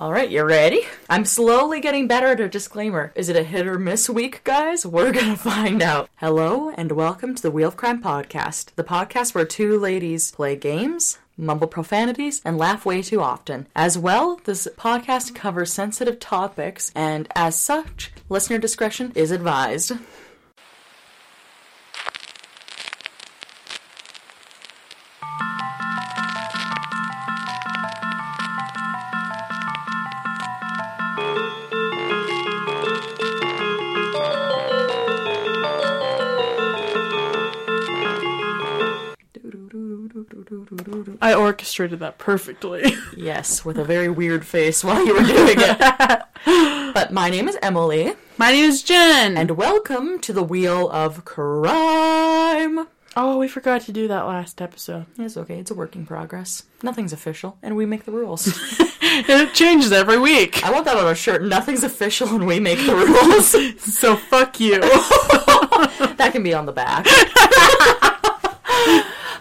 All right, you ready? I'm slowly getting better at a disclaimer. Is it a hit or miss week, guys? We're gonna find out. Hello, and welcome to the Wheel of Crime podcast, the podcast where two ladies play games, mumble profanities, and laugh way too often. As well, this podcast covers sensitive topics, and as such, listener discretion is advised. I orchestrated that perfectly. Yes, with a very weird face while you were doing it. but my name is Emily, My name is Jen. and welcome to the Wheel of Crime. oh, we forgot to do that last episode. It's okay, it's a work in progress. Nothing's official, and we make the rules. It changes every week. I want that on a shirt. Nothing's official, and we make the rules. So fuck you. that can be on the back.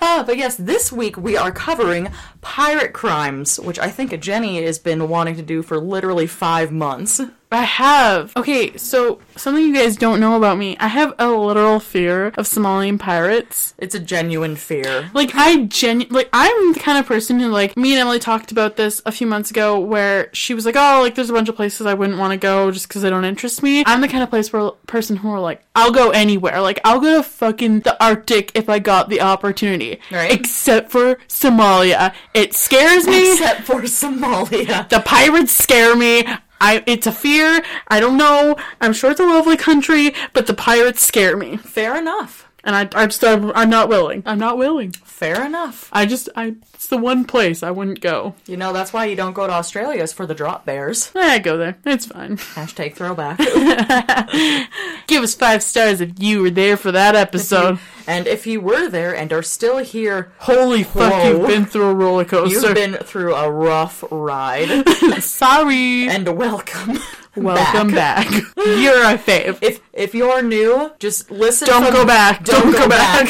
Ah, but yes, this week we are covering pirate crimes, which I think Jenny has been wanting to do for literally five months. I have. Okay, so something you guys don't know about me. I have a literal fear of Somalian pirates. It's a genuine fear. Like I genu like I'm the kind of person who like me and Emily talked about this a few months ago where she was like, "Oh, like there's a bunch of places I wouldn't want to go just because they don't interest me." I'm the kind of place where person who are like, "I'll go anywhere. Like I'll go to fucking the Arctic if I got the opportunity." Right. Except for Somalia. It scares me. Except for Somalia. the pirates scare me. I it's a fear. I don't know. I'm sure it's a lovely country, but the pirates scare me. Fair enough. And I I just I'm, I'm not willing. I'm not willing. Fair enough. I just I it's the one place I wouldn't go. You know, that's why you don't go to Australia, is for the drop bears. Eh, I go there. It's fine. Hashtag throwback. Give us five stars if you were there for that episode. and if you were there and are still here, Holy fuck, Whoa. you've been through a roller coaster. you've been through a rough ride. Sorry. and welcome. Welcome back. You're a fave. If if you're new, just listen. Don't from- go back. Don't, go, back.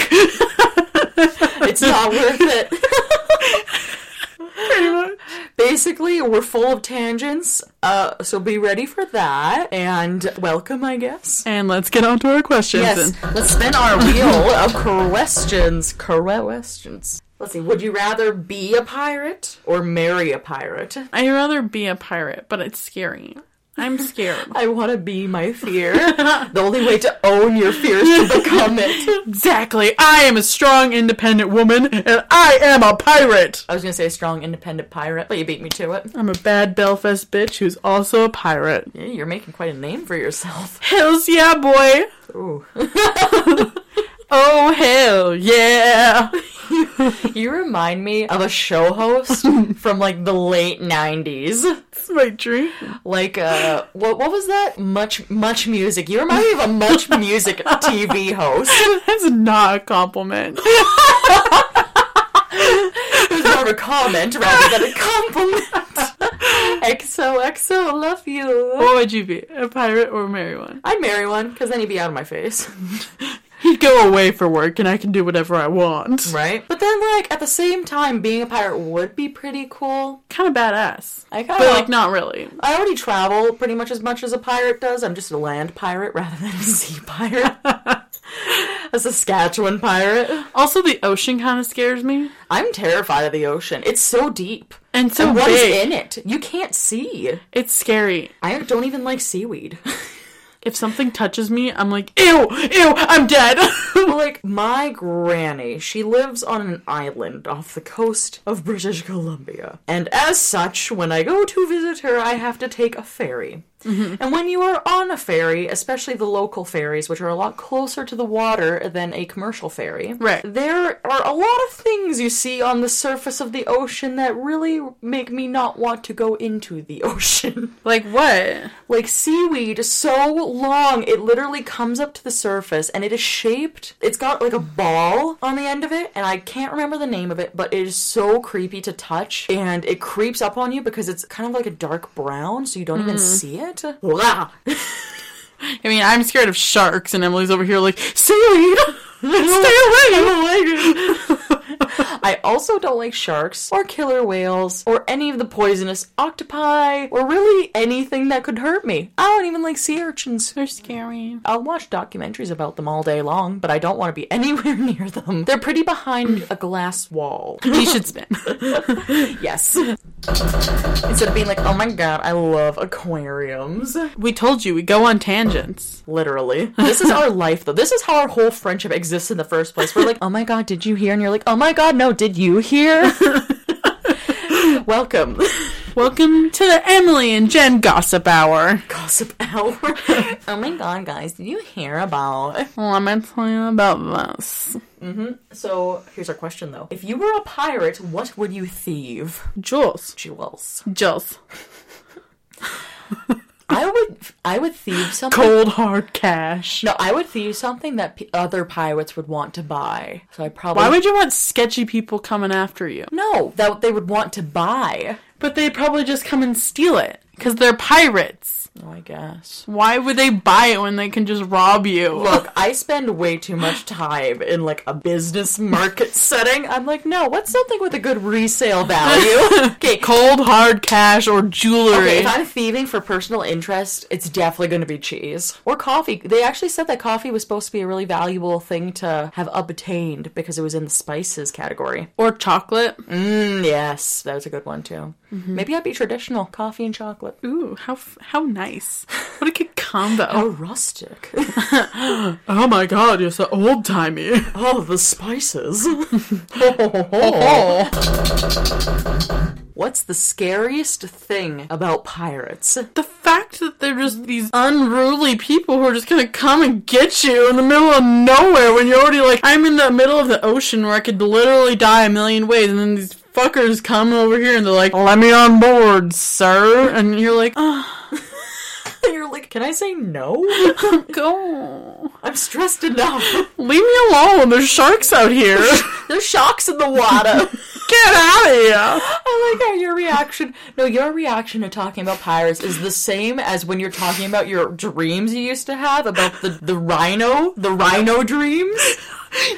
It's not worth it. Basically, we're full of tangents. Uh, so be ready for that. And welcome, I guess. And let's get on to our questions. Yes, then. let's spin our wheel of questions. Questions. Let's see. Would you rather be a pirate or marry a pirate? I'd rather be a pirate, but it's scary. I'm scared. I want to be my fear. the only way to own your fear is to become it. exactly. I am a strong, independent woman, and I am a pirate. I was gonna say a strong, independent pirate, but you beat me to it. I'm a bad Belfast bitch who's also a pirate. Yeah, you're making quite a name for yourself. Hells yeah, boy. Ooh. Oh, hell yeah. You remind me of a show host from like the late '90s. It's my dream. Like, uh, what what was that? Much Much Music. You remind me of a Much Music TV host. That's not a compliment. It was more of a comment rather than a compliment. XOXO, I love you. what would you be? A pirate or a marry one? I'd marry one because then he'd be out of my face, He'd go away for work and I can do whatever I want. right? But then, like at the same time, being a pirate would be pretty cool. Kind of badass. I kind But, like, not really. I already travel pretty much as much as a pirate does. I'm just a land pirate rather than a sea pirate. a Saskatchewan pirate. Also, the ocean kind of scares me. I'm terrified of the ocean. It's so deep. And so and what is big. in it? You can't see. It's scary. I don't even like seaweed. If something touches me, I'm like, ew, ew, I'm dead. like my granny, she lives on an island off the coast of British Columbia. And as such, when I go to visit her, I have to take a ferry. Mm-hmm. And when you are on a ferry, especially the local ferries, which are a lot closer to the water than a commercial ferry, Right. there are a lot of things you see on the surface of the ocean that really make me not want to go into the ocean. like, what? like seaweed so long it literally comes up to the surface and it is shaped it's got like a ball on the end of it and i can't remember the name of it but it is so creepy to touch and it creeps up on you because it's kind of like a dark brown so you don't even mm-hmm. see it Blah. I mean, I'm scared of sharks, and Emily's over here like, seaweed! Stay away! I also don't like sharks or killer whales or any of the poisonous octopi or really anything that could hurt me. I don't even like sea urchins. They're scary. I'll watch documentaries about them all day long, but I don't want to be anywhere near them. They're pretty behind a glass wall. You should spin. Yes. Instead of being like, oh my god, I love aquariums. we told you we go on tangents. Literally. This is our life, though. This is how our whole friendship exists in the first place. We're like, oh my god, did you hear? And you're like, oh my god, no, did you hear? Welcome. Welcome to the Emily and Jen Gossip Hour. Gossip hour. oh my god, guys, did you hear about? Let me tell you about this. Mm-hmm. So, here's our question, though. If you were a pirate, what would you thieve? Jewels. Jewels. Jewels. I would, I would thieve something. Cold hard cash. No, I would thieve something that p- other pirates would want to buy. So I probably Why would you want sketchy people coming after you? no that they would want to buy. But they'd probably just come and steal it. Because they're pirates. Oh, I guess. Why would they buy it when they can just rob you? Look, I spend way too much time in like a business market setting. I'm like, no, what's something with a good resale value? okay, Cold hard cash or jewelry. Okay, if I'm thieving for personal interest, it's definitely going to be cheese or coffee. They actually said that coffee was supposed to be a really valuable thing to have obtained because it was in the spices category. or chocolate. Mm, yes, that was a good one too. Maybe I'd be traditional coffee and chocolate. Ooh, how how nice. What a good combo. How rustic. Oh my god, you're so old timey. oh, the spices. What's the scariest thing about pirates? The fact that they're just these unruly people who are just gonna come and get you in the middle of nowhere when you're already like, I'm in the middle of the ocean where I could literally die a million ways, and then these fuckers come over here and they're like, let me on board, sir. And you're like, oh, You're like, can I say no? go. I'm stressed enough. Leave me alone. There's sharks out here. There's sharks in the water. Get out of here. I like how your reaction. No, your reaction to talking about pirates is the same as when you're talking about your dreams you used to have about the the rhino, the rhino dreams.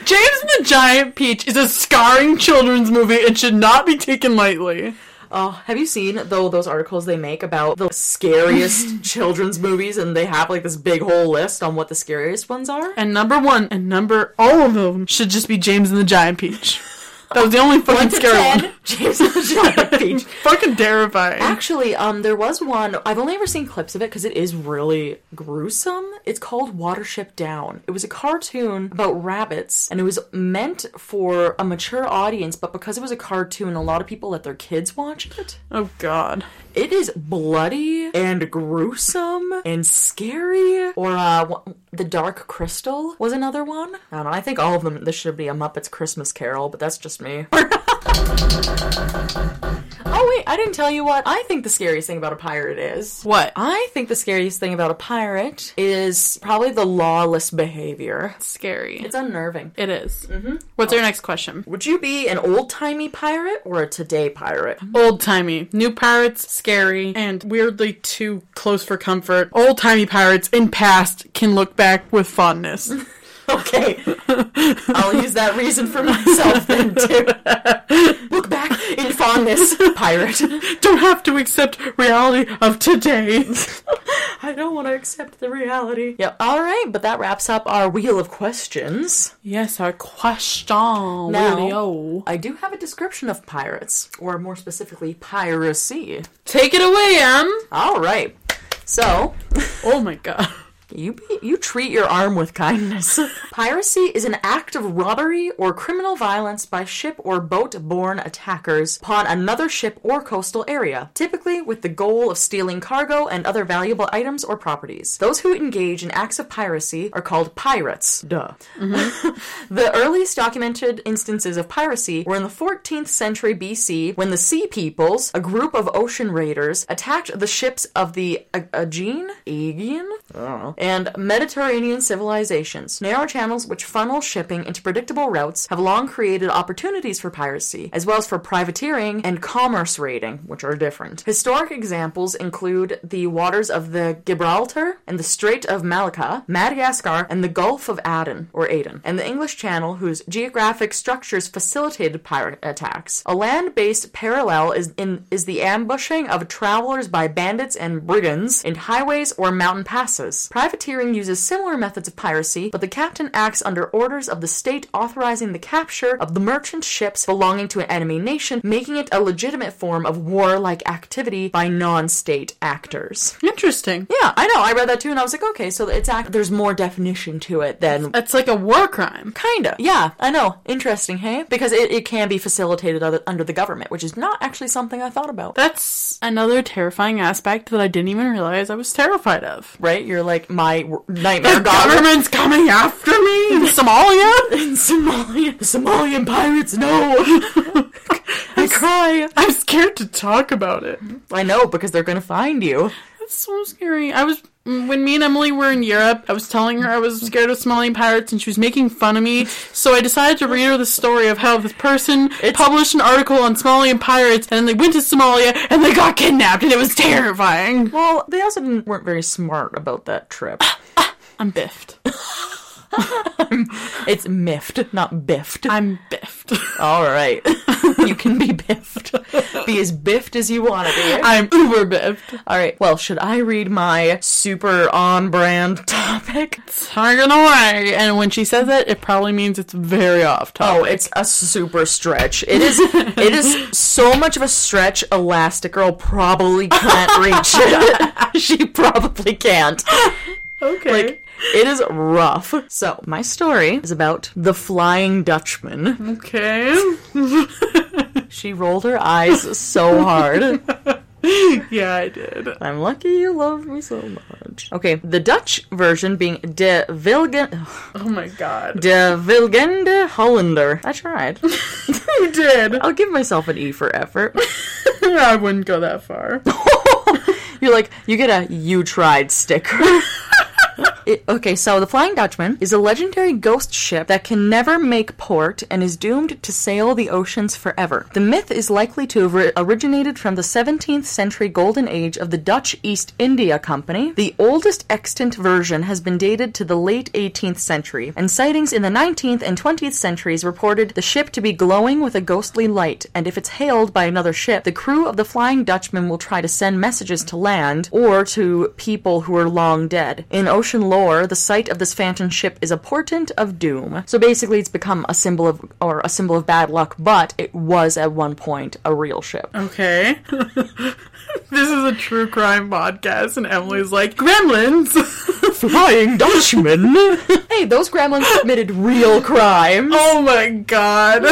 James and the Giant Peach is a scarring children's movie. and should not be taken lightly. Oh, have you seen though those articles they make about the scariest children's movies, and they have like this big whole list on what the scariest ones are? And number one and number all of them should just be James and the Giant Peach. That was the only fucking scary ten, one. James and the Giant Peach. Fucking terrifying. Actually, um, there was one. I've only ever seen clips of it because it is really gruesome. It's called Watership Down. It was a cartoon about rabbits, and it was meant for a mature audience. But because it was a cartoon, a lot of people let their kids watch it. Oh god. It is bloody and gruesome and scary. Or uh, the Dark Crystal was another one. I don't know. I think all of them. This should be a Muppets Christmas Carol, but that's just me. oh wait, I didn't tell you what I think the scariest thing about a pirate is. What? I think the scariest thing about a pirate is probably the lawless behavior. Scary. It's unnerving. It is. Mm-hmm. What's our next question? Would you be an old timey pirate or a today pirate? Old timey. New pirates, scary, and weirdly too close for comfort. Old timey pirates in past can look back with fondness. Okay, I'll use that reason for myself then too. Look back in fondness, pirate. Don't have to accept reality of today. I don't want to accept the reality. Yeah, all right, but that wraps up our wheel of questions. yes, our question Now- video. I do have a description of pirates, or more specifically, piracy. Take it away, Em. All right. So, Oh my god. You be, you treat your arm with kindness. Piracy is an act of robbery or criminal violence by ship or boat-borne attackers upon another ship or coastal area, typically with the goal of stealing cargo and other valuable items or properties. Those who engage in acts of piracy are called pirates. Duh. the earliest documented instances of piracy were in the 14th century BC when the Sea Peoples, a group of ocean raiders, attacked the ships of the A- Aegean, Aegean I don't know. And Mediterranean civilizations. Narrow channels which funnel shipping into predictable routes have long created opportunities for piracy, as well as for privateering and commerce raiding, which are different. Historic examples include the waters of the Gibraltar and the Strait of Malacca, Madagascar, and the Gulf of Aden, or Aden, and the English Channel, whose geographic structures facilitated pirate attacks. A land-based parallel is in is the ambushing of travelers by bandits and brigands in highways or mountain passes. Privateering uses similar methods of piracy, but the captain acts under orders of the state authorizing the capture of the merchant ships belonging to an enemy nation, making it a legitimate form of warlike activity by non-state actors. Interesting. Yeah, I know. I read that too, and I was like, okay, so it's act- there's more definition to it than That's like a war crime. Kinda. Yeah, I know. Interesting, hey? Because it, it can be facilitated other, under the government, which is not actually something I thought about. That's another terrifying aspect that I didn't even realize I was terrified of. right? You're like my nightmare The government's coming after me in Somalia. in Somalia. The Somalian pirates, no! I cry. I'm scared to talk about it. I know, because they're gonna find you. It's so scary. I was Mm, when me and Emily were in Europe. I was telling her I was scared of Somalian pirates, and she was making fun of me. So I decided to read her the story of how this person published an article on Somalian pirates, and they went to Somalia and they got kidnapped, and it was terrifying. Well, they also didn't, weren't very smart about that trip. I'm biffed. It's miffed, not biffed. I'm biffed. All right. you can be biffed. Be as biffed as you want to be. I'm uber biffed. All right. Well, should I read my super on brand topic? Tugging away. And when she says it, it probably means it's very off oh, topic. Oh, it's a super stretch. It is. it is so much of a stretch. Elastigirl probably can't reach it. she probably can't. okay. Like it is rough. So my story is about the Flying Dutchman. okay. She rolled her eyes so hard. yeah, I did. I'm lucky you love me so much. Okay, the Dutch version being De Vilgen. Oh my god. De Vilgende Hollander. I tried. You did. I'll give myself an E for effort. I wouldn't go that far. You're like, you get a you tried sticker. It- okay, so the Flying Dutchman is a legendary ghost ship that can never make port and is doomed to sail the oceans forever. The myth is likely to have originated from the 17th century golden age of the Dutch East India Company. The oldest extant version has been dated to the late 18th century, and sightings in the 19th and 20th centuries reported the ship to be glowing with a ghostly light, and if it's hailed by another ship, the crew of the Flying Dutchman will try to send messages to land or to people who are long dead. In ocean lore, the sight of this phantom ship is a portent of doom. So basically, it's become a symbol of or a symbol of bad luck, but it was at one point a real ship. Okay. this is a true crime podcast, and Emily's like, Gremlins! Flying Dutchman. hey, those gremlins committed real crimes. oh my god.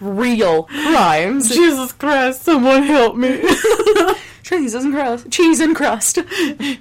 Real crimes. Jesus Christ, someone help me. Cheese and crust. Cheese and crust.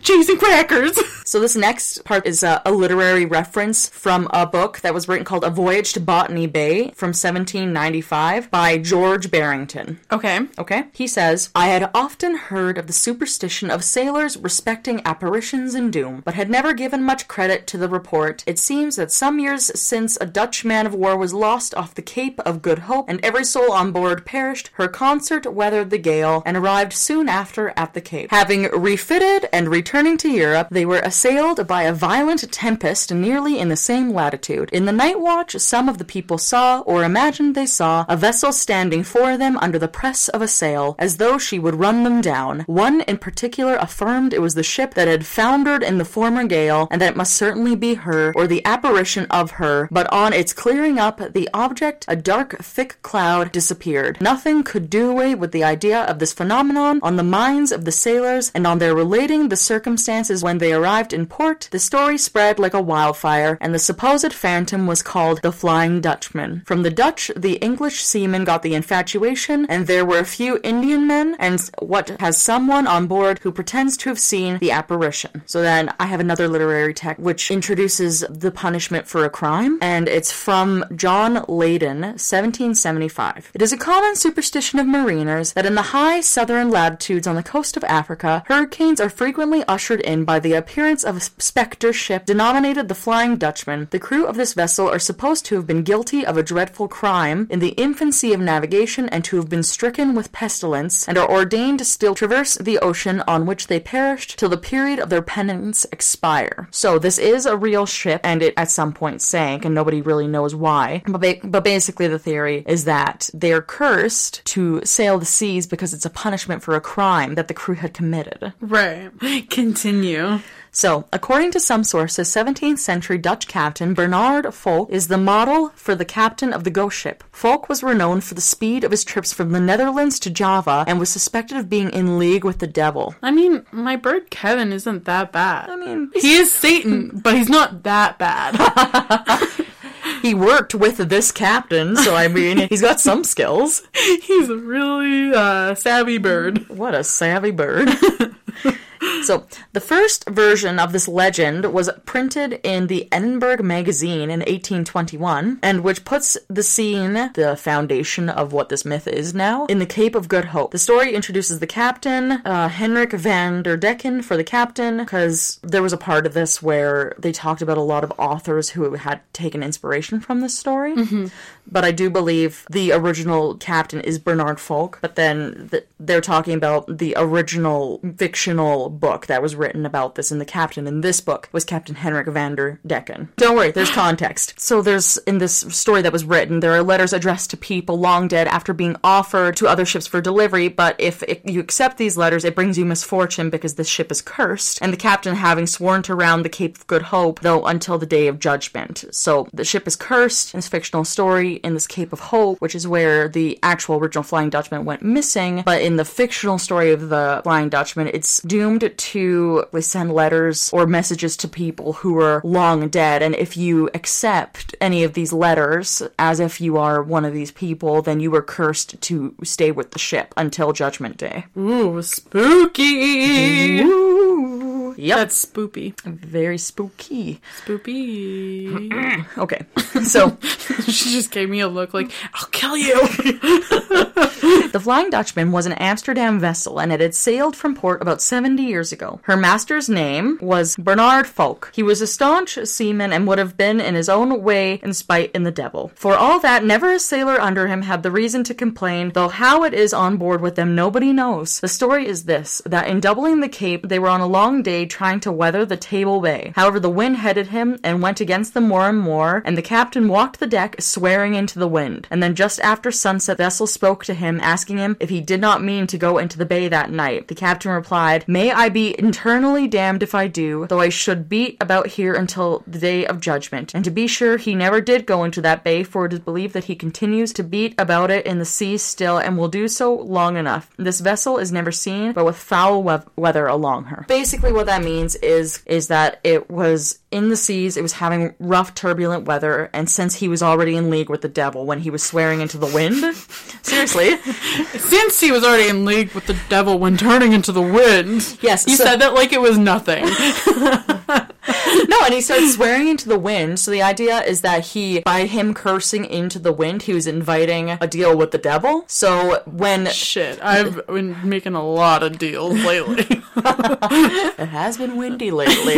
Cheese and crackers. So this next part is a, a literary reference from a book that was written called A Voyage to Botany Bay from 1795 by George Barrington. Okay. Okay? He says, I had often heard of the superstition of sailors respecting apparitions and doom, but had never given much credit to the report. It seems that some years since a Dutch man of war was lost off the Cape of Good Hope, and every soul on board perished, her consort weathered the gale, and arrived soon after at the Cape. Having refitted and returning to Europe, they were assailed by a violent tempest nearly in the same latitude. In the night watch, some of the people saw, or imagined they saw, a vessel standing for them under the press of a sail, as though she would run them down. One in particular affirmed it was the ship that had foundered in the former gale, and that it must certainly be her, or the apparition of her, but on its clearing up, the object, a dark, thick cloud, disappeared. Nothing could do away with the idea of this phenomenon on the minds of the sailors, and on their relating the circumstances when they arrived in port, the story spread like a wildfire, and the supposed phantom was called the Flying Dutchman. From the Dutch, the English seamen got the infatuation, and there were a few Indian men, and what has someone on board who pretends to have seen the apparition. So then I have another literary text which introduces the punishment for a crime, and it's from John Leyden, 1775. It is a common superstition of mariners that in the high southern latitudes on the coast of Africa, hurricanes are frequently ushered in by the appearance of a specter ship denominated the Flying Dutchman. The crew of this vessel are supposed to have been guilty of a dreadful crime in the infancy of navigation and to have been stricken with pestilence, and are ordained to still traverse the ocean on which they perished till the period of their penance expire. So this is a real ship, and it at some point sank, and nobody really knows why. But, ba- but basically, the theory is that they are cursed to sail the seas because it's a punishment for a crime that the crew had committed. Right. Continue. So, according to some sources, 17th century Dutch captain Bernard Volk is the model for the captain of the ghost ship. Volk was renowned for the speed of his trips from the Netherlands to Java and was suspected of being in league with the devil. I mean, my bird Kevin isn't that bad. I mean, he is Satan, but he's not that bad. he worked with this captain, so I mean, he's got some skills. he's a really uh, savvy bird. What a savvy bird. So, the first version of this legend was printed in the Edinburgh Magazine in 1821, and which puts the scene, the foundation of what this myth is now, in the Cape of Good Hope. The story introduces the captain, uh, Henrik van der Decken, for the captain, because there was a part of this where they talked about a lot of authors who had taken inspiration from this story. But I do believe the original captain is Bernard Folk, but then th- they're talking about the original fictional book that was written about this, and the captain in this book was Captain Henrik van der Decken. Don't worry, there's context. So there's, in this story that was written, there are letters addressed to people long dead after being offered to other ships for delivery, but if it, you accept these letters, it brings you misfortune because this ship is cursed, and the captain having sworn to round the Cape of Good Hope, though until the day of judgment. So the ship is cursed in this fictional story in this Cape of Hope, which is where the actual original Flying Dutchman went missing, but in the fictional story of the Flying Dutchman, it's doomed to send letters or messages to people who are long dead, and if you accept any of these letters as if you are one of these people, then you are cursed to stay with the ship until Judgment Day. Ooh, spooky. Ooh. Yep. That's spoopy. very spooky. Spoopy. Okay. So she just gave me a look like, I'll kill you. The Flying Dutchman was an Amsterdam vessel and it had sailed from port about 70 years ago. Her master's name was Bernard Folk. He was a staunch seaman and would have been in his own way in spite in the devil. For all that, never a sailor under him had the reason to complain, though how it is on board with them nobody knows. The story is this, that in doubling the Cape, they were on a long day trying to weather the Table Bay. However, the wind headed him and went against them more and more, and the captain walked the deck swearing into the wind. And then just after sunset, the vessel spoke to him, asking him if he did not mean to go into the bay that night. The captain replied, May I be internally damned if I do, though I should beat about here until the day of judgment. And to be sure, he never did go into that bay, for it is believed that he continues to beat about it in the sea still, and will do so long enough. This vessel is never seen, but with foul we- weather along her. Basically, what that means is is that it was in the seas, it was having rough, turbulent weather, and since he was already in league with the devil when he was swearing into the wind, seriously, Since he was already in league with the devil when turning into the wind. Yes, You so- said that like it was nothing. no, and he started swearing into the wind. So the idea is that he, by him cursing into the wind, he was inviting a deal with the devil. So when Shit, I've been making a lot of deals lately. It has been windy lately.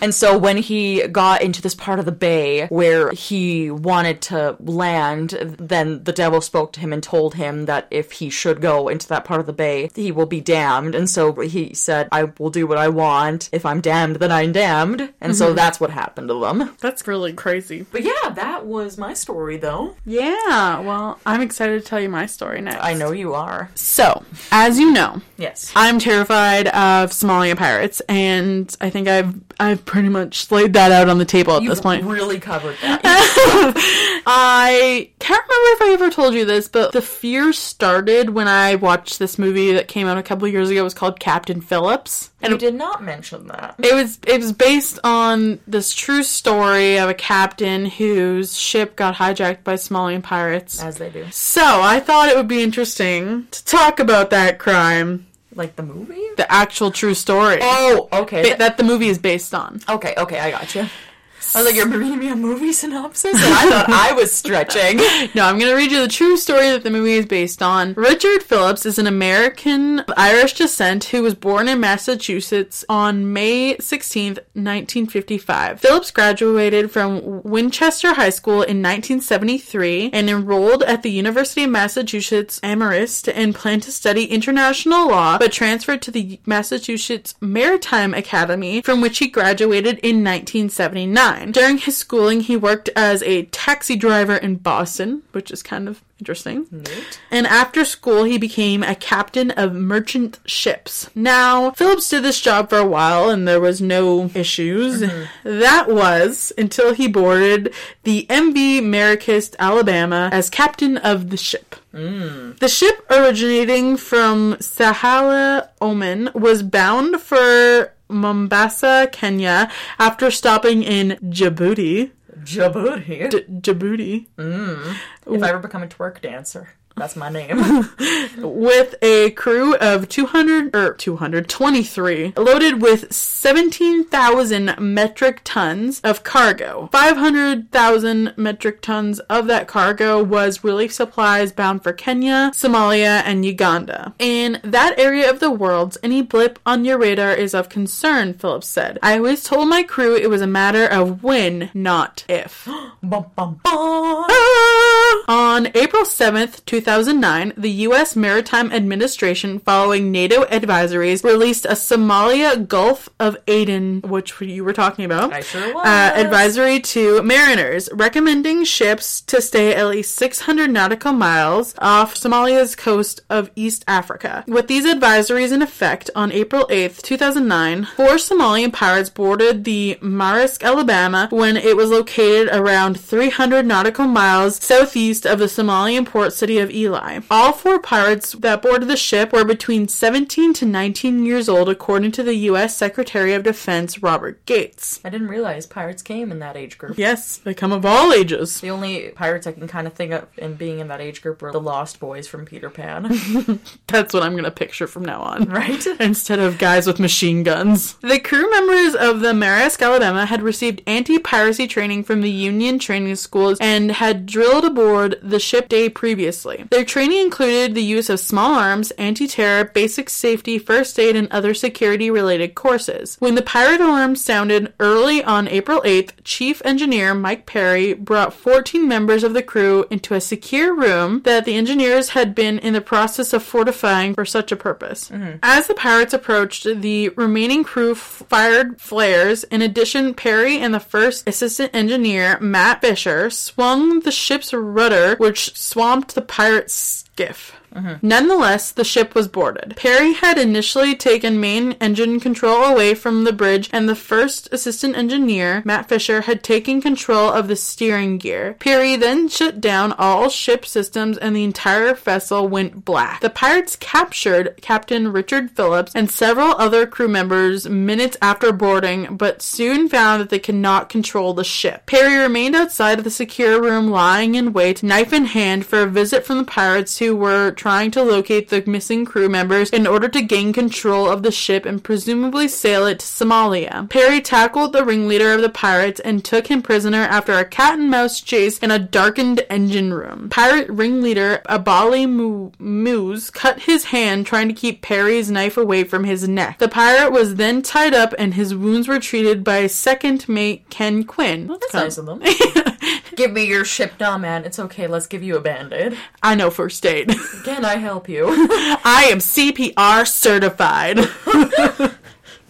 and so when he got into this part of the bay where he wanted to land, then the devil spoke to him and told him that if he should go into that part of the bay, he will be damned. And so he said, I will do what I want. If I'm damned, then I'm damned. And so mm-hmm. that's what happened to them. That's really crazy. But yeah, that was my story though. Yeah, well, I'm excited to tell you my story next. I know you are. So, as you know, Yes. I'm terrified of Somalia pirates, and I think I've I've pretty much laid that out on the table at You this point. really covered that. I can't remember if I ever told you this, but the fear started when I watched this movie that came out a couple of years ago. It was called Captain Phillips. and you did not mention that. It was it was based on this true story of a captain whose ship got hijacked by Somalian pirates. As they do. So I thought it would be interesting to talk about that crime, Like the movie? the actual true story Oh, okay. that the movie is based on. Okay, okay, I got you. I was like, you're reading me a movie synopsis? And I thought I was stretching. No, I'm going to read you the true story that the movie is based on. Richard Phillips is an American of Irish descent who was born in Massachusetts on May 16th, 1955. Phillips graduated from Winchester High School in 1973 and enrolled at the University of Massachusetts Amherst and planned to study international law, but transferred to the Massachusetts Maritime Academy, from which he graduated in 1979. During his schooling, he worked as a taxi driver in Boston, which is kind of interesting. And after school, he became a captain of merchant ships. Now, Phillips did this job for a while and there was no issues. Mm-hmm. That was until he boarded the MV Maersk, Alabama, as captain of the ship. Mm. The ship, originating from Salalah, Oman, was bound for Mombasa, Kenya, after stopping in Djibouti. Djibouti. D- Djibouti. Mm. if I ever become a twerk dancer, that's my name. with a crew of 200 or er, 223 loaded with 17,000 metric tons of cargo. 500,000 metric tons of that cargo was relief supplies bound for Kenya, Somalia, and Uganda. In that area of the world, any blip on your radar is of concern, Phillips said. I always told my crew it was a matter of when, not if. bum, bum, bum. Ah! On April 7th, 2009, the U.S. Maritime Administration, following NATO advisories, released a Somalia Gulf of Aden, which you were talking about. I sure was. Uh, advisory to mariners, recommending ships to stay at least 600 nautical miles off Somalia's coast of East Africa. With these advisories in effect, on April 8th, 2009, four Somalian pirates boarded the Maersk, Alabama, when it was located around 300 nautical miles southeast of the Somalian port city of Eyl. All four pirates that boarded the ship were between 17 to 19 years old, according to the U.S. Secretary of Defense Robert Gates. I didn't realize pirates came in that age group. Yes, they come of all ages. The only pirates I can kind of think of in being in that age group were the Lost Boys from Peter Pan. That's what I'm gonna picture from now on. right? Instead of guys with machine guns. The crew members of the Maersk, Alabama had received anti piracy training from the Union training schools and had drilled aboard the ship day previously. Their training included the use of small arms, anti terror, basic safety, first aid, and other security related courses. When the pirate alarm sounded early on April 8th, Chief Engineer Mike Perry brought 14 members of the crew into a secure room that the engineers had been in the process of fortifying for such a purpose. Mm-hmm. As the pirates approached, the remaining crew f- fired flares. In addition, Perry and the first assistant engineer, Matt Fisher, swung the ship's rudder, which swamped the pirate's skiff. Nonetheless, the ship was boarded. Perry had initially taken main engine control away from the bridge, and the first assistant engineer, Matt Fisher, had taken control of the steering gear. Perry then shut down all ship systems, and the entire vessel went black. The pirates captured Captain Richard Phillips and several other crew members minutes after boarding, but soon found that they could not control the ship. Perry remained outside of the secure room, lying in wait, knife in hand, for a visit from the pirates who were trying to locate the missing crew members in order to gain control of the ship and presumably sail it to Somalia. Perry tackled the ringleader of the pirates and took him prisoner after a cat and mouse chase in a darkened engine room. Pirate ringleader Abali Moose cut his hand trying to keep Perry's knife away from his neck. The pirate was then tied up and his wounds were treated by second mate Ken Quinn. That's nice of them. give me your ship now, man. It's okay. Let's give you a band-aid. I know first aid. Can I help you? I am CPR certified.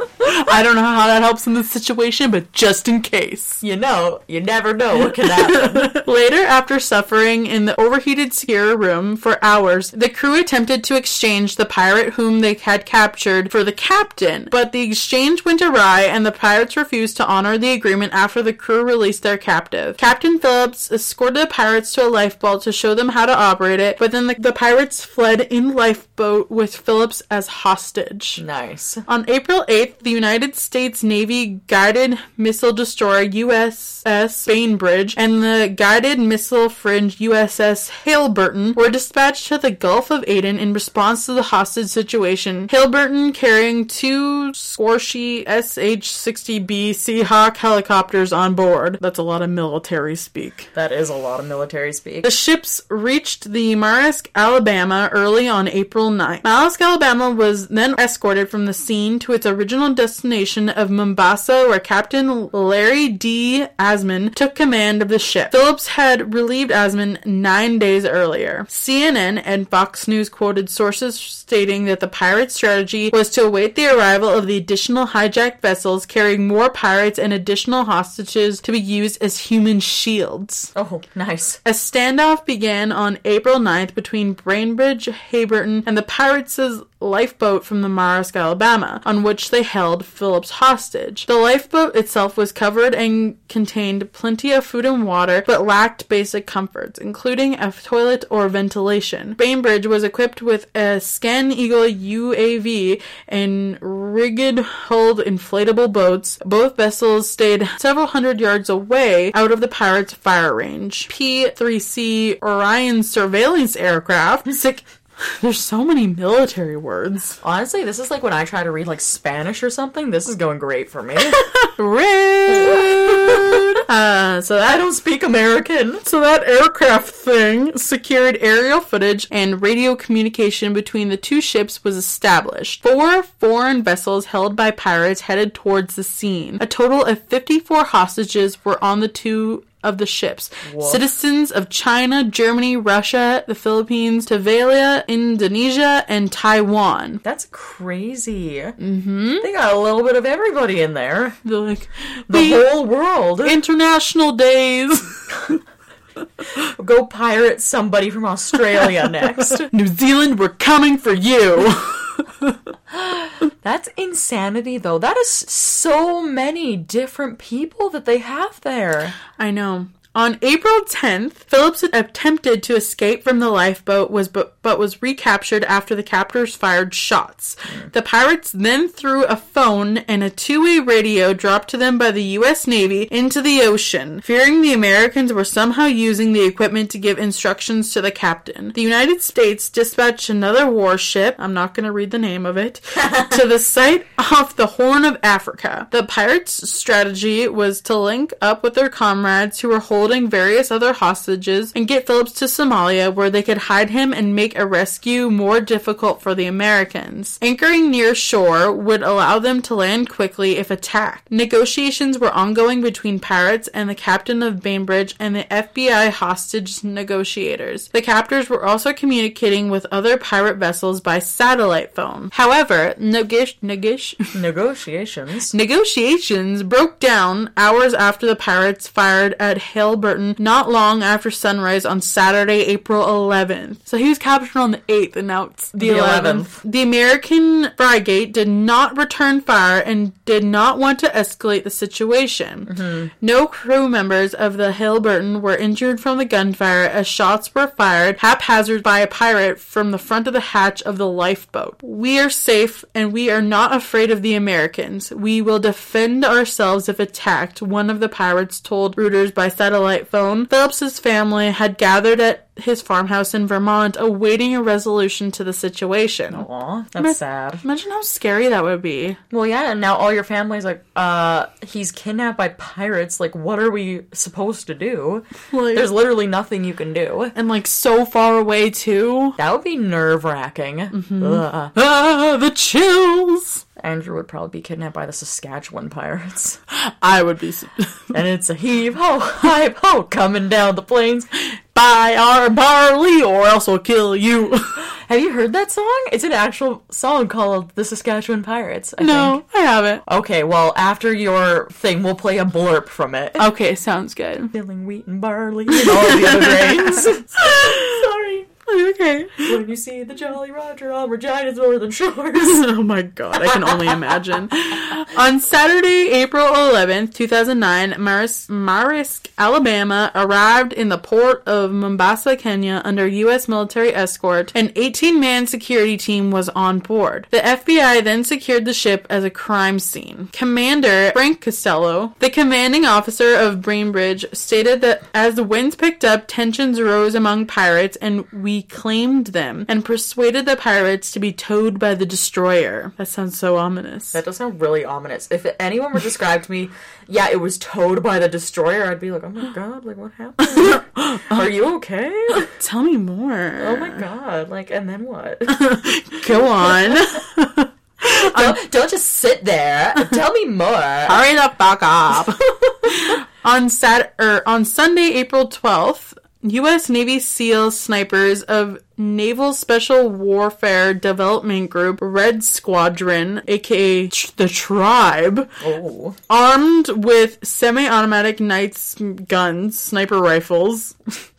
I don't know how that helps in this situation, but just in case. you know, you never know what can happen. Later, after suffering in the overheated secure room for hours, the crew attempted to exchange the pirate whom they had captured for the captain, but the exchange went awry and the pirates refused to honor the agreement after the crew released their captive. Captain Phillips escorted the pirates to a lifeboat to show them how to operate it, but then the, the pirates fled in lifeboat with Phillips as hostage. nice. On April 8th, the United States Navy guided missile destroyer USS Bainbridge and the guided missile fringe USS Halyburton were dispatched to the Gulf of Aden in response to the hostage situation. Halyburton carrying two Sikorsky SH-60B Seahawk helicopters on board. That's a lot of military speak. That is a lot of military speak. The ships reached the Maersk, Alabama early on April 9th. Maersk, Alabama was then escorted from the scene to its original destination of Mombasa, where Captain Larry D. Asman took command of the ship. Phillips had relieved Asman nine days earlier. CNN and Fox News quoted sources stating that the pirate strategy was to await the arrival of the additional hijacked vessels carrying more pirates and additional hostages to be used as human shields. Oh, nice. A standoff began on April 9th between Bainbridge, Halyburton, and the pirates' lifeboat from the Maersk, Alabama, on which they held Phillips hostage. The lifeboat itself was covered and contained plenty of food and water, but lacked basic comforts, including a toilet or ventilation. Bainbridge was equipped with a Scan Eagle UAV and rigid-hulled inflatable boats. Both vessels stayed several hundred yards away out of the pirates' fire range. P-3C Orion surveillance aircraft. Sick. There's so many military words. Honestly, this is like when I try to read like Spanish or something. This is going great for me. Rude. Uh, so I don't speak American. so that aircraft thing secured aerial footage and radio communication between the two ships was established. Four foreign vessels held by pirates headed towards the scene. A total of 54 hostages were on the two of the ships. Citizens of China, Germany, Russia, the Philippines, Tuvalu, Indonesia, and Taiwan. That's crazy. Mm-hmm. They got a little bit of everybody in there. They're like, The "We- whole world. international days. Go pirate somebody from Australia next. New Zealand, we're coming for you. That's insanity, though. That is so many different people that they have there. I know. On April 10th, Phillips attempted to escape from the lifeboat was but, but was recaptured after the captors fired shots. Hmm. The pirates then threw a phone and a two-way radio dropped to them by the US Navy into the ocean, fearing the Americans were somehow using the equipment to give instructions to the captain. The United States dispatched another warship, I'm not going to read the name of it, to the site off the Horn of Africa. The pirates' strategy was to link up with their comrades who were holding various other hostages and get Phillips to Somalia where they could hide him and make a rescue more difficult for the Americans. Anchoring near shore would allow them to land quickly if attacked. Negotiations were ongoing between pirates and the captain of Bainbridge and the FBI hostage negotiators. The captors were also communicating with other pirate vessels by satellite phone. However, negoti- negoti- Negotiations. Negotiations broke down hours after the pirates fired at Halyburton not long after sunrise on Saturday, April 11th. So he was captured on the 8th and now it's the, The 11th. 11th. The American frigate did not return fire and did not want to escalate the situation. Mm-hmm. No crew members of the Halyburton were injured from the gunfire as shots were fired haphazard by a pirate from the front of the hatch of the lifeboat. We are safe and we are not afraid of the Americans. We will defend ourselves if attacked, one of the pirates told Reuters by satellite phone. Phillips's family had gathered at his farmhouse in Vermont awaiting a resolution to the situation. Aw, that's sad. Imagine how scary that would be. Well, yeah, and now all your family's like, uh, he's kidnapped by pirates. Like, what are we supposed to do? Like- There's literally nothing you can do. And like so far away too. That would be nerve wracking. Ah, the chills. Andrew would probably be kidnapped by the Saskatchewan pirates. I would be And it's a heave ho, hive ho, coming down the plains. buy our barley or else we'll kill you. Have you heard that song? It's an actual song called The Saskatchewan Pirates, I no, think. I haven't. Okay, well, after your thing, we'll play a blurb from it. Okay, sounds good. Filling wheat and barley and all the other grains. Sorry. okay. when you see the Jolly Roger on Regina's Northern Shores. oh my god, I can only imagine. On Saturday, April 11th, 2009, Maris- Maersk, Alabama arrived in the port of Mombasa, Kenya under U.S. military escort. An 18 man security team was on board. The FBI then secured the ship as a crime scene. Commander Frank Costello, the commanding officer of Bainbridge, stated that as the winds picked up, tensions rose among pirates and we claimed them and persuaded the pirates to be towed by the destroyer. That sounds so ominous. That does sound really ominous. If anyone were to describe to me, yeah, it was towed by the destroyer, I'd be like, oh my god, like what happened? Are you okay? Tell me more. Oh my god, like, and then what? Go on. don't, don't just sit there. Tell me more. Hurry the fuck up. on Sat or on Sunday, April twelfth, U.S. Navy SEAL snipers of Naval Special Warfare Development Group Red Squadron, aka the Tribe, Oh. armed with semi-automatic Knight's guns, sniper rifles.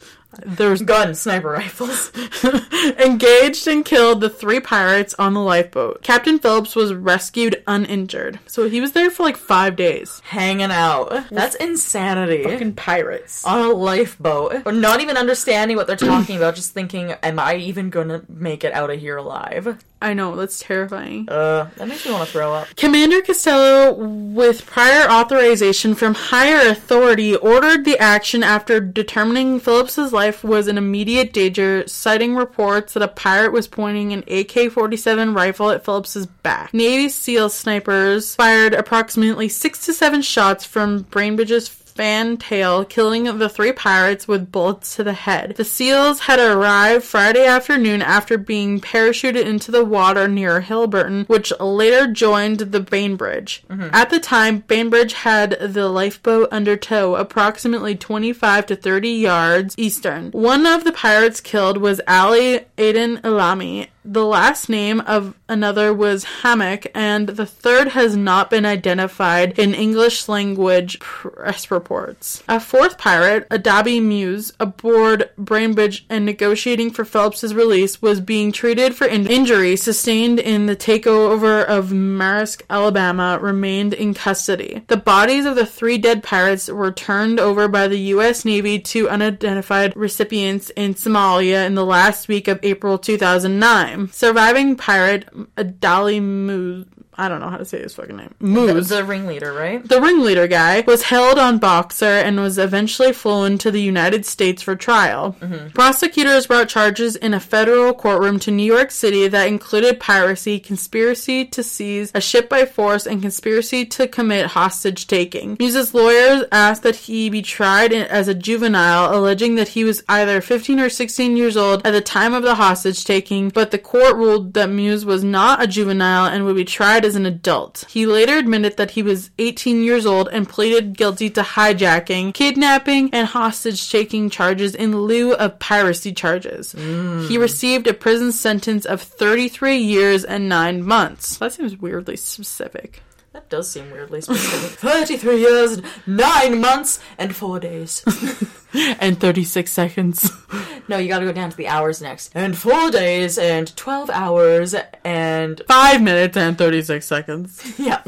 There's Gun sniper rifles. engaged and killed the three pirates on the lifeboat. Captain Phillips was rescued uninjured. So he was there for like five days. Hanging out. That's insanity. Fucking pirates. on a lifeboat, or not even understanding what they're talking about, just thinking, "Am I even gonna make it out of here alive?" I know, that's terrifying. Uh, that makes me want to throw up. Commander Costello, with prior authorization from higher authority, ordered the action after determining Phillips's life was in immediate danger, citing reports that a pirate was pointing an AK-47 rifle at Phillips's back. Navy SEAL snipers fired approximately six to seven shots from Bainbridge's fantail, killing the three pirates with bullets to the head. The SEALs had arrived Friday afternoon after being parachuted into the water near Halyburton, which later joined the Bainbridge. Mm-hmm. At the time, Bainbridge had the lifeboat under tow, approximately 25 to 30 yards astern. One of the pirates killed was Ali Aden Ilami. The last name of another was Hammock, and the third has not been identified in English language press reports. A fourth pirate, Adabi Muse, aboard Bainbridge and negotiating for Phelps's release, was being treated for in- injury sustained in the takeover of Maersk, Alabama, remained in custody. The bodies of the three dead pirates were turned over by the U.S. Navy to unidentified recipients in Somalia in the last week of April 2009. Surviving pirate Adali Moose, I don't know how to say his fucking name, The, Moose. the ringleader, right? The ringleader guy was held on Boxer and was eventually flown to the United States for trial. Mm-hmm. Prosecutors brought charges in a federal courtroom to New York City that included piracy, conspiracy to seize a ship by force, and conspiracy to commit hostage taking. Muse's lawyers asked that he be tried as a juvenile, alleging that he was either 15 or 16 years old at the time of the hostage taking, but the court ruled that Muse was not a juvenile and would be tried as an adult. He later admitted that he was 18 years old and pleaded guilty to hijacking, kidnapping, and hostage taking charges in lieu of piracy charges. Mm. He received a prison sentence of 33 years and 9 months. That seems weirdly specific. That does seem weirdly specific. 33 years, 9 months, and 4 days. And 36 seconds. no, you gotta go down to the hours next. And 4 days, and 12 hours, and 5 minutes and 36 seconds. yeah.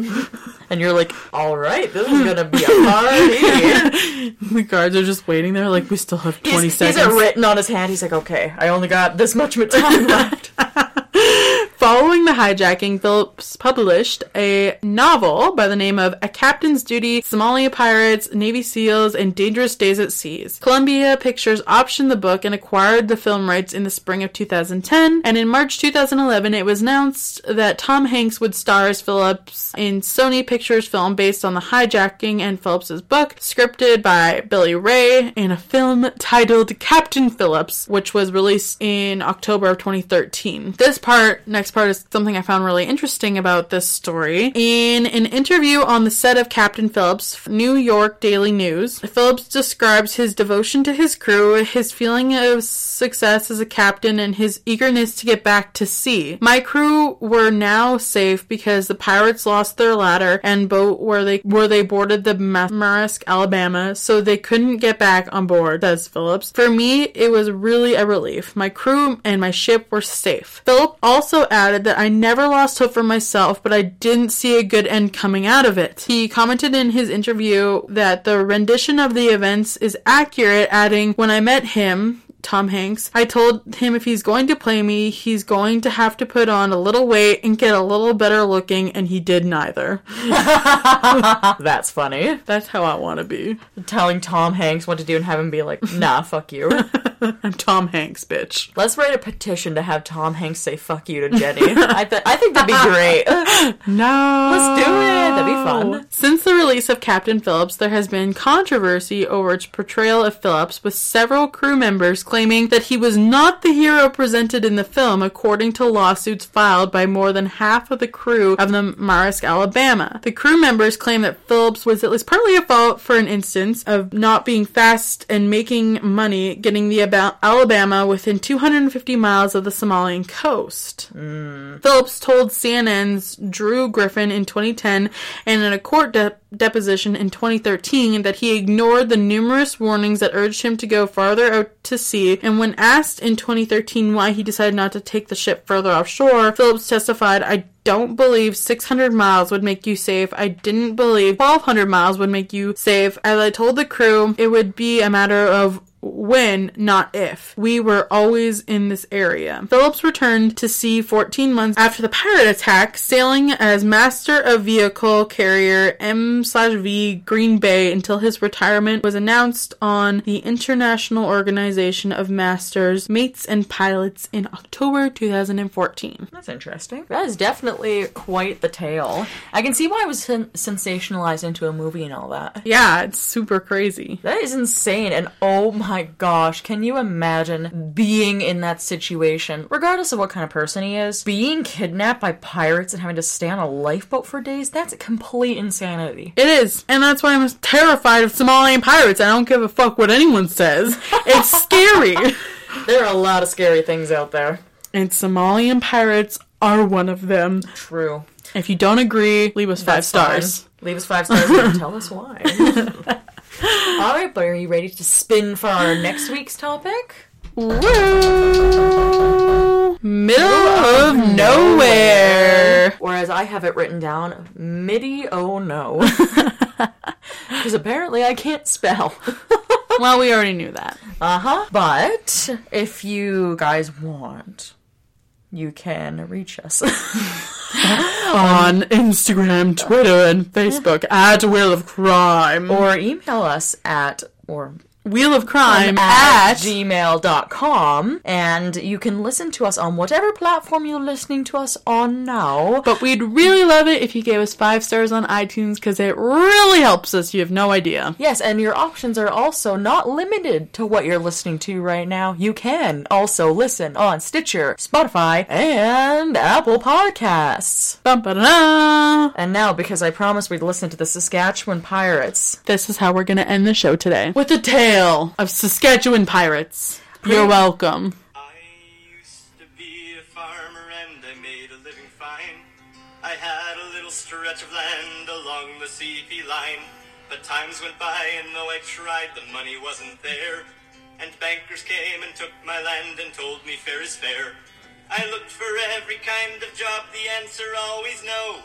And you're like, alright, this is gonna be a party. The guards are just waiting there like we still have 20 he's, seconds. he's it written on his hand. He's like, okay, I only got this much time left. Following the hijacking, Phillips published a novel by the name of A Captain's Duty, Somalia Pirates, Navy SEALs, and Dangerous Days at Seas. Columbia Pictures optioned the book and acquired the film rights in the spring of 2010, and in March 2011 it was announced that Tom Hanks would star as Phillips in Sony Pictures film based on the hijacking and Phillips's book, scripted by Billy Ray, in a film titled Captain Phillips, which was released in October of 2013. This part, next part is something I found really interesting about this story. In an interview on the set of Captain Phillips, New York Daily News, Phillips describes his devotion to his crew, his feeling of success as a captain, and his eagerness to get back to sea. My crew were now safe because the pirates lost their ladder and boat where they where they boarded the Maersk, Alabama, so they couldn't get back on board, says Phillips. For me, it was really a relief. My crew and my ship were safe. Philip also added that I never lost hope for myself, but I didn't see a good end coming out of it. He commented in his interview that the rendition of the events is accurate, adding, When I met him, Tom Hanks. I told him if he's going to play me, he's going to have to put on a little weight and get a little better looking, and he did neither. That's funny. That's how I want to be. Telling Tom Hanks what to do and have him be like, nah, fuck you. I'm Tom Hanks, bitch. Let's write a petition to have Tom Hanks say fuck you to Jenny. I, th- I think that'd be great. no. Let's do it. That'd be fun. Since the release of Captain Phillips, there has been controversy over its portrayal of Phillips, with several crew members claiming that he was not the hero presented in the film, according to lawsuits filed by more than half of the crew of the Maersk, Alabama. The crew members claim that Phillips was at least partly at fault for an instance of not being fast and making money getting the Alabama within 250 miles of the Somalian coast. Mm. Phillips told CNN's Drew Griffin in 2010 and in a court de- deposition in 2013 that he ignored the numerous warnings that urged him to go farther out to sea and when asked in 2013 why he decided not to take the ship further offshore, Phillips testified, I don't believe 600 miles would make you safe. I didn't believe 1200 miles would make you safe. As I told the crew, it would be a matter of when, not if. We were always in this area. Phillips returned to sea 14 months after the pirate attack, sailing as master of vehicle carrier M/V Green Bay until his retirement was announced on the International Organization of Masters, Mates, and Pilots in October 2014. That's interesting. That is definitely quite the tale. I can see why it was sen- sensationalized into a movie and all that. Yeah, it's super crazy. That is insane. And oh my my gosh, can you imagine being in that situation, regardless of what kind of person he is, being kidnapped by pirates and having to stay on a lifeboat for days? That's complete insanity. It is. And that's why I'm terrified of Somalian pirates. I don't give a fuck what anyone says. It's scary. there are a lot of scary things out there. And Somalian pirates are one of them. True. If you don't agree, leave us five That's stars. Fine. Leave us five stars and tell us why. All right, but are you ready to spin for our next week's topic? Woo! Middle of nowhere. Or as I have it written down, midi oh no. Because apparently I can't spell. well, we already knew that. Uh huh. But if you guys want, you can reach us on Instagram, Twitter, and Facebook at Wheel of Crime. Or email us at, or Wheel of Crime at, at gmail.com. And you can listen to us on whatever platform you're listening to us on now. But we'd really love it if you gave us five stars on iTunes because it really helps us. You have no idea. Yes, and your options are also not limited to what you're listening to right now. You can also listen on Stitcher, Spotify, and Apple Podcasts. Bum-ba-da. And now, because I promised we'd listen to the Saskatchewan Pirates, this is how we're going to end the show today. With a tale tale of Saskatchewan pirates. You're welcome. I used to be a farmer and I made a living fine. I had a little stretch of land along the CP line. But times went by and though I tried, the money wasn't there. And bankers came and took my land and told me fair is fair. I looked for every kind of job, the answer always no.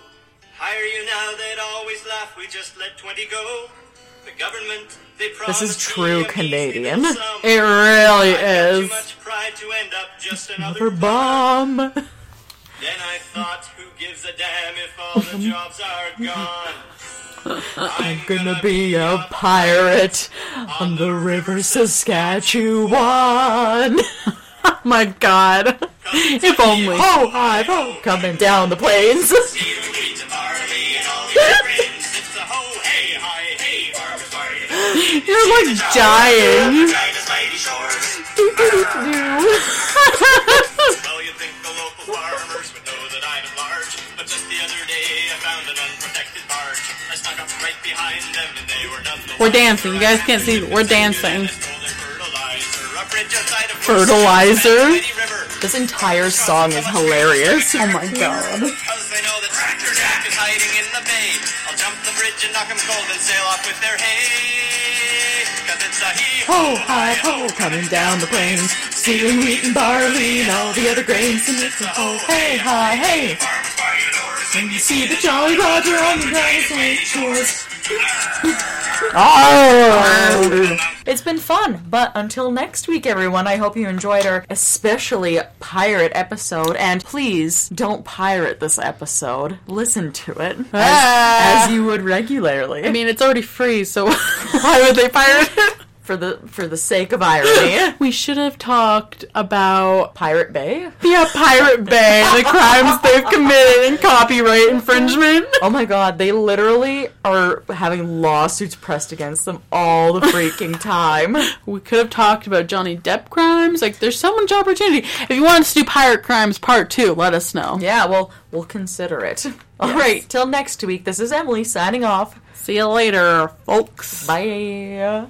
Hire you now, they'd always laugh, we just let 20 go. The government this is true Canadian. It really is. Another bomb. Then I thought, who gives a damn if all the jobs are gone? I'm gonna be a pirate on the river Saskatchewan. oh my god. If only. Oh, ho, coming down the plains. You're like dying. well, you think the local farmers would know that I'm large, but just the other day I found an unprotected barge. I up right behind them and they were. We're dancing. You guys can't see. We're dancing. Fertilizer. This entire song is hilarious. Oh my god. Cause they know that Tractor Jack is hiding in the bay. I'll jump the bridge and knock 'em cold and sail off with their hay. Cause it's a hee Ho, hi, ho, coming down the plains, stealing wheat and barley and all the other grains, and it's a ho, hey, hi, hey. When you see the Jolly Roger on the United Lake shores. Oh! It's been fun, but until next week, everyone, I hope you enjoyed our especially pirate episode. And please don't pirate this episode. Listen to it as, Ah. as you would regularly. I mean, it's already free, so why would they pirate it? For the for the sake of irony, We should have talked about Pirate Bay. yeah, Pirate Bay, the crimes they've committed and copyright infringement. Oh my god, they literally are having lawsuits pressed against them all the freaking time. We could have talked about Johnny Depp crimes. Like, there's so much opportunity. If you want us to do Pirate Crimes Part 2, let us know. Yeah, well, we'll consider it. All right, till next week. This is Emily signing off. See you later, folks. Bye.